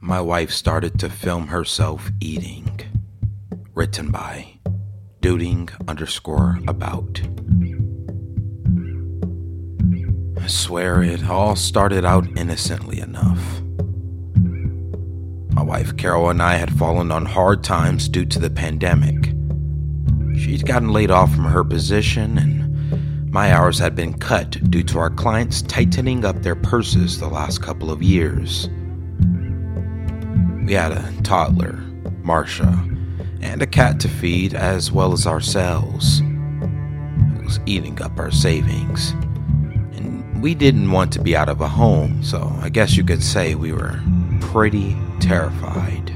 my wife started to film herself eating. Written by Dooting underscore about. I swear it all started out innocently enough. My wife Carol and I had fallen on hard times due to the pandemic. She'd gotten laid off from her position, and my hours had been cut due to our clients tightening up their purses the last couple of years. We had a toddler, Marcia, and a cat to feed, as well as ourselves. It was eating up our savings. And we didn't want to be out of a home, so I guess you could say we were pretty terrified.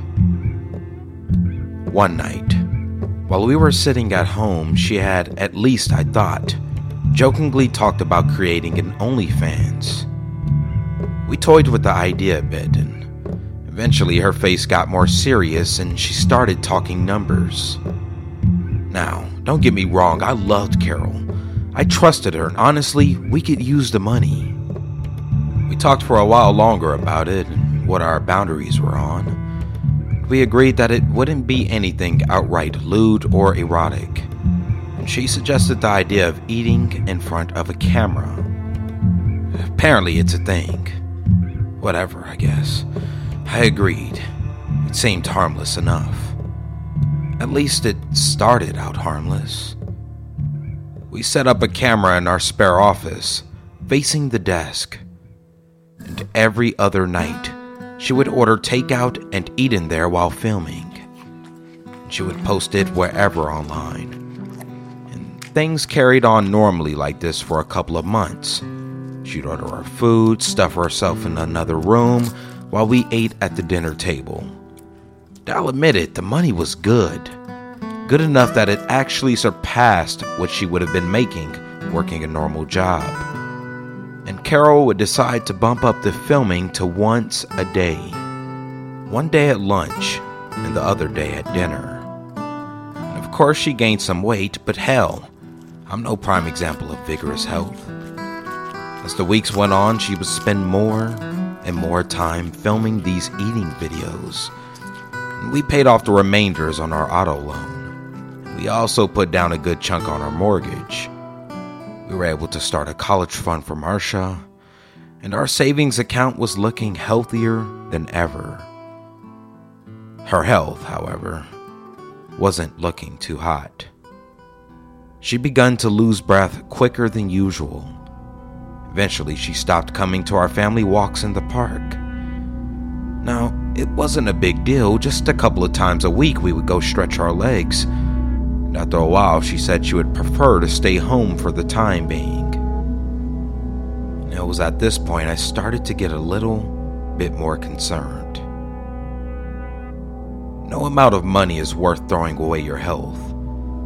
One night, while we were sitting at home, she had, at least I thought, jokingly talked about creating an OnlyFans. We toyed with the idea a bit, and Eventually, her face got more serious and she started talking numbers. Now, don't get me wrong, I loved Carol. I trusted her, and honestly, we could use the money. We talked for a while longer about it and what our boundaries were on. We agreed that it wouldn't be anything outright lewd or erotic. And she suggested the idea of eating in front of a camera. Apparently, it's a thing. Whatever, I guess. I agreed. It seemed harmless enough. At least it started out harmless. We set up a camera in our spare office, facing the desk. And every other night, she would order takeout and eat in there while filming. She would post it wherever online. And things carried on normally like this for a couple of months. She'd order our food, stuff herself in another room, while we ate at the dinner table. I'll admit it, the money was good. Good enough that it actually surpassed what she would have been making working a normal job. And Carol would decide to bump up the filming to once a day. One day at lunch, and the other day at dinner. And of course, she gained some weight, but hell, I'm no prime example of vigorous health. As the weeks went on, she would spend more and more time filming these eating videos. We paid off the remainders on our auto loan. We also put down a good chunk on our mortgage. We were able to start a college fund for Marcia, and our savings account was looking healthier than ever. Her health, however, wasn't looking too hot. She begun to lose breath quicker than usual Eventually, she stopped coming to our family walks in the park. Now, it wasn't a big deal, just a couple of times a week we would go stretch our legs. And after a while, she said she would prefer to stay home for the time being. And it was at this point I started to get a little bit more concerned. No amount of money is worth throwing away your health.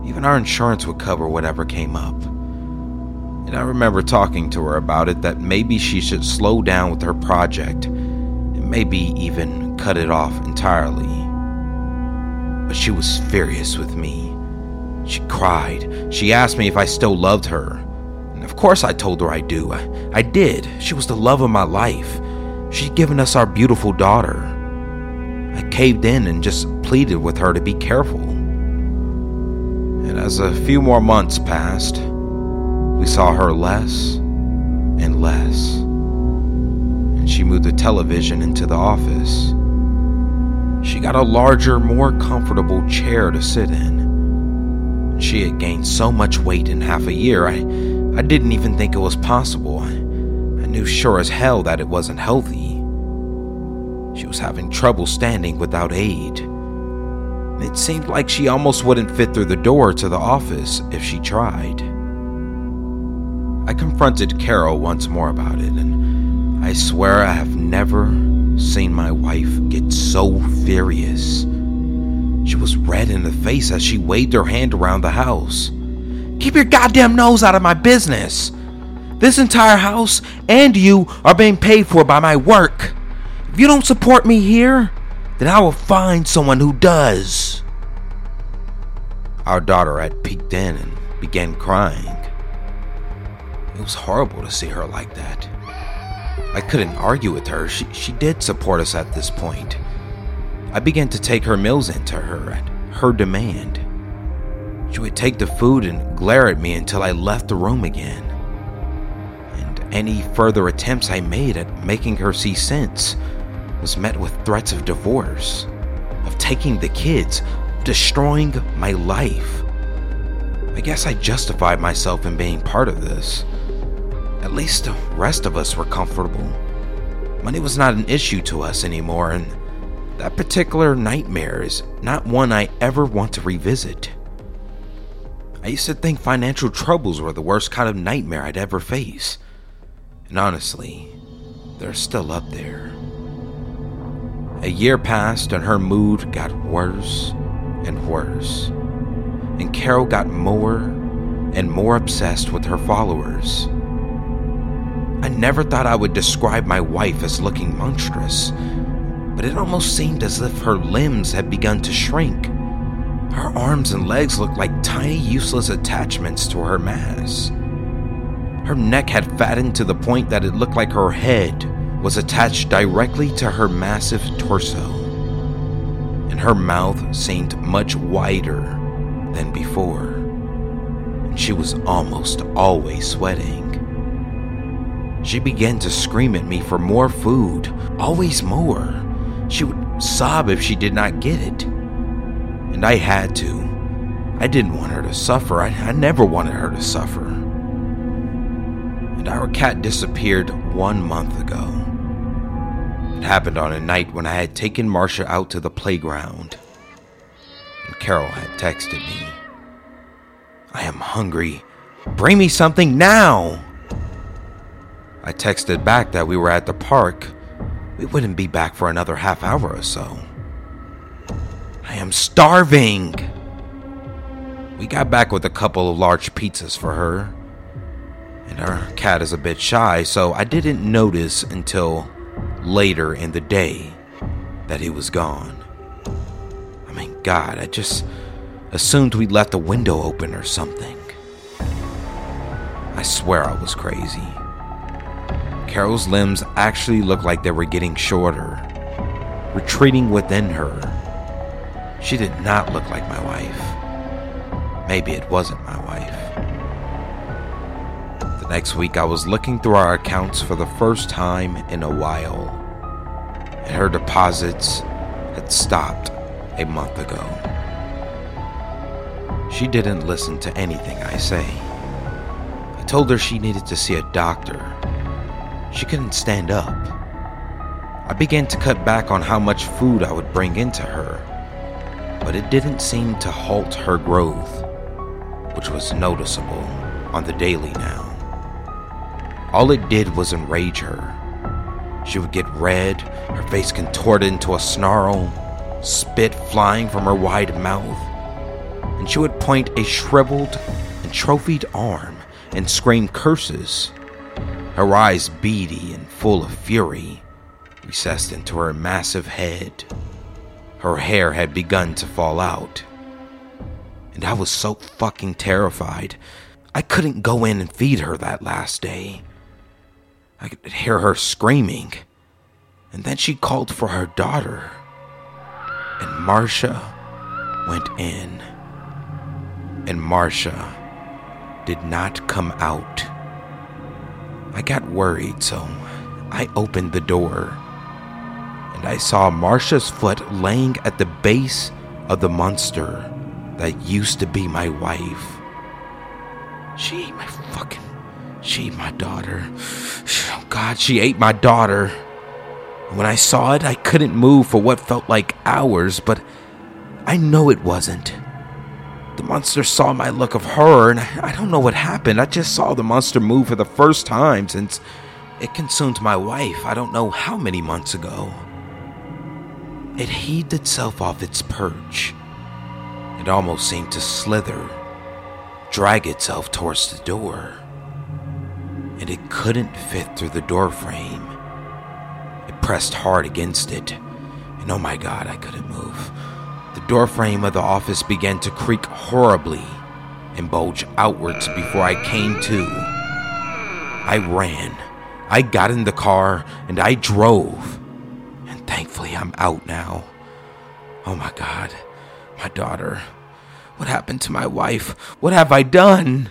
Even our insurance would cover whatever came up. And I remember talking to her about it that maybe she should slow down with her project and maybe even cut it off entirely. But she was furious with me. She cried. She asked me if I still loved her. And of course I told her I do. I, I did. She was the love of my life. She'd given us our beautiful daughter. I caved in and just pleaded with her to be careful. And as a few more months passed, we saw her less and less. And she moved the television into the office. She got a larger, more comfortable chair to sit in. She had gained so much weight in half a year, I, I didn't even think it was possible. I, I knew sure as hell that it wasn't healthy. She was having trouble standing without aid. It seemed like she almost wouldn't fit through the door to the office if she tried. I confronted Carol once more about it, and I swear I have never seen my wife get so furious. She was red in the face as she waved her hand around the house. Keep your goddamn nose out of my business! This entire house and you are being paid for by my work. If you don't support me here, then I will find someone who does. Our daughter had peeked in and began crying. It was horrible to see her like that. I couldn't argue with her. She, she did support us at this point. I began to take her meals into her at her demand. She would take the food and glare at me until I left the room again. And any further attempts I made at making her see sense was met with threats of divorce, of taking the kids, destroying my life. I guess I justified myself in being part of this. At least the rest of us were comfortable. Money was not an issue to us anymore, and that particular nightmare is not one I ever want to revisit. I used to think financial troubles were the worst kind of nightmare I'd ever face. And honestly, they're still up there. A year passed and her mood got worse and worse. And Carol got more and more obsessed with her followers. I never thought I would describe my wife as looking monstrous, but it almost seemed as if her limbs had begun to shrink. Her arms and legs looked like tiny, useless attachments to her mass. Her neck had fattened to the point that it looked like her head was attached directly to her massive torso, and her mouth seemed much wider than before, and she was almost always sweating. She began to scream at me for more food, always more. She would sob if she did not get it. And I had to. I didn't want her to suffer. I, I never wanted her to suffer. And our cat disappeared one month ago. It happened on a night when I had taken Marcia out to the playground. And Carol had texted me I am hungry. Bring me something now! I texted back that we were at the park. We wouldn't be back for another half hour or so. I am starving! We got back with a couple of large pizzas for her. And our cat is a bit shy, so I didn't notice until later in the day that he was gone. I mean, God, I just assumed we left the window open or something. I swear I was crazy. Carol's limbs actually looked like they were getting shorter, retreating within her. She did not look like my wife. Maybe it wasn't my wife. The next week, I was looking through our accounts for the first time in a while, and her deposits had stopped a month ago. She didn't listen to anything I say. I told her she needed to see a doctor. She couldn't stand up. I began to cut back on how much food I would bring into her, but it didn't seem to halt her growth, which was noticeable on the daily now. All it did was enrage her. She would get red, her face contorted into a snarl, spit flying from her wide mouth, and she would point a shriveled and trophied arm and scream curses, her eyes beady and full of fury, recessed into her massive head. Her hair had begun to fall out. And I was so fucking terrified. I couldn't go in and feed her that last day. I could hear her screaming. And then she called for her daughter. And Marcia went in. And Marcia did not come out. I got worried, so I opened the door. And I saw Marcia's foot laying at the base of the monster that used to be my wife. She ate my fucking. She my daughter. Oh God, she ate my daughter. When I saw it, I couldn't move for what felt like hours, but I know it wasn't. The monster saw my look of horror, and I don't know what happened. I just saw the monster move for the first time since it consumed my wife I don't know how many months ago. It heaved itself off its perch. It almost seemed to slither, drag itself towards the door. And it couldn't fit through the door frame. It pressed hard against it, and oh my god, I couldn't move. The doorframe of the office began to creak horribly and bulge outwards before I came to. I ran. I got in the car and I drove. And thankfully, I'm out now. Oh my god. My daughter. What happened to my wife? What have I done?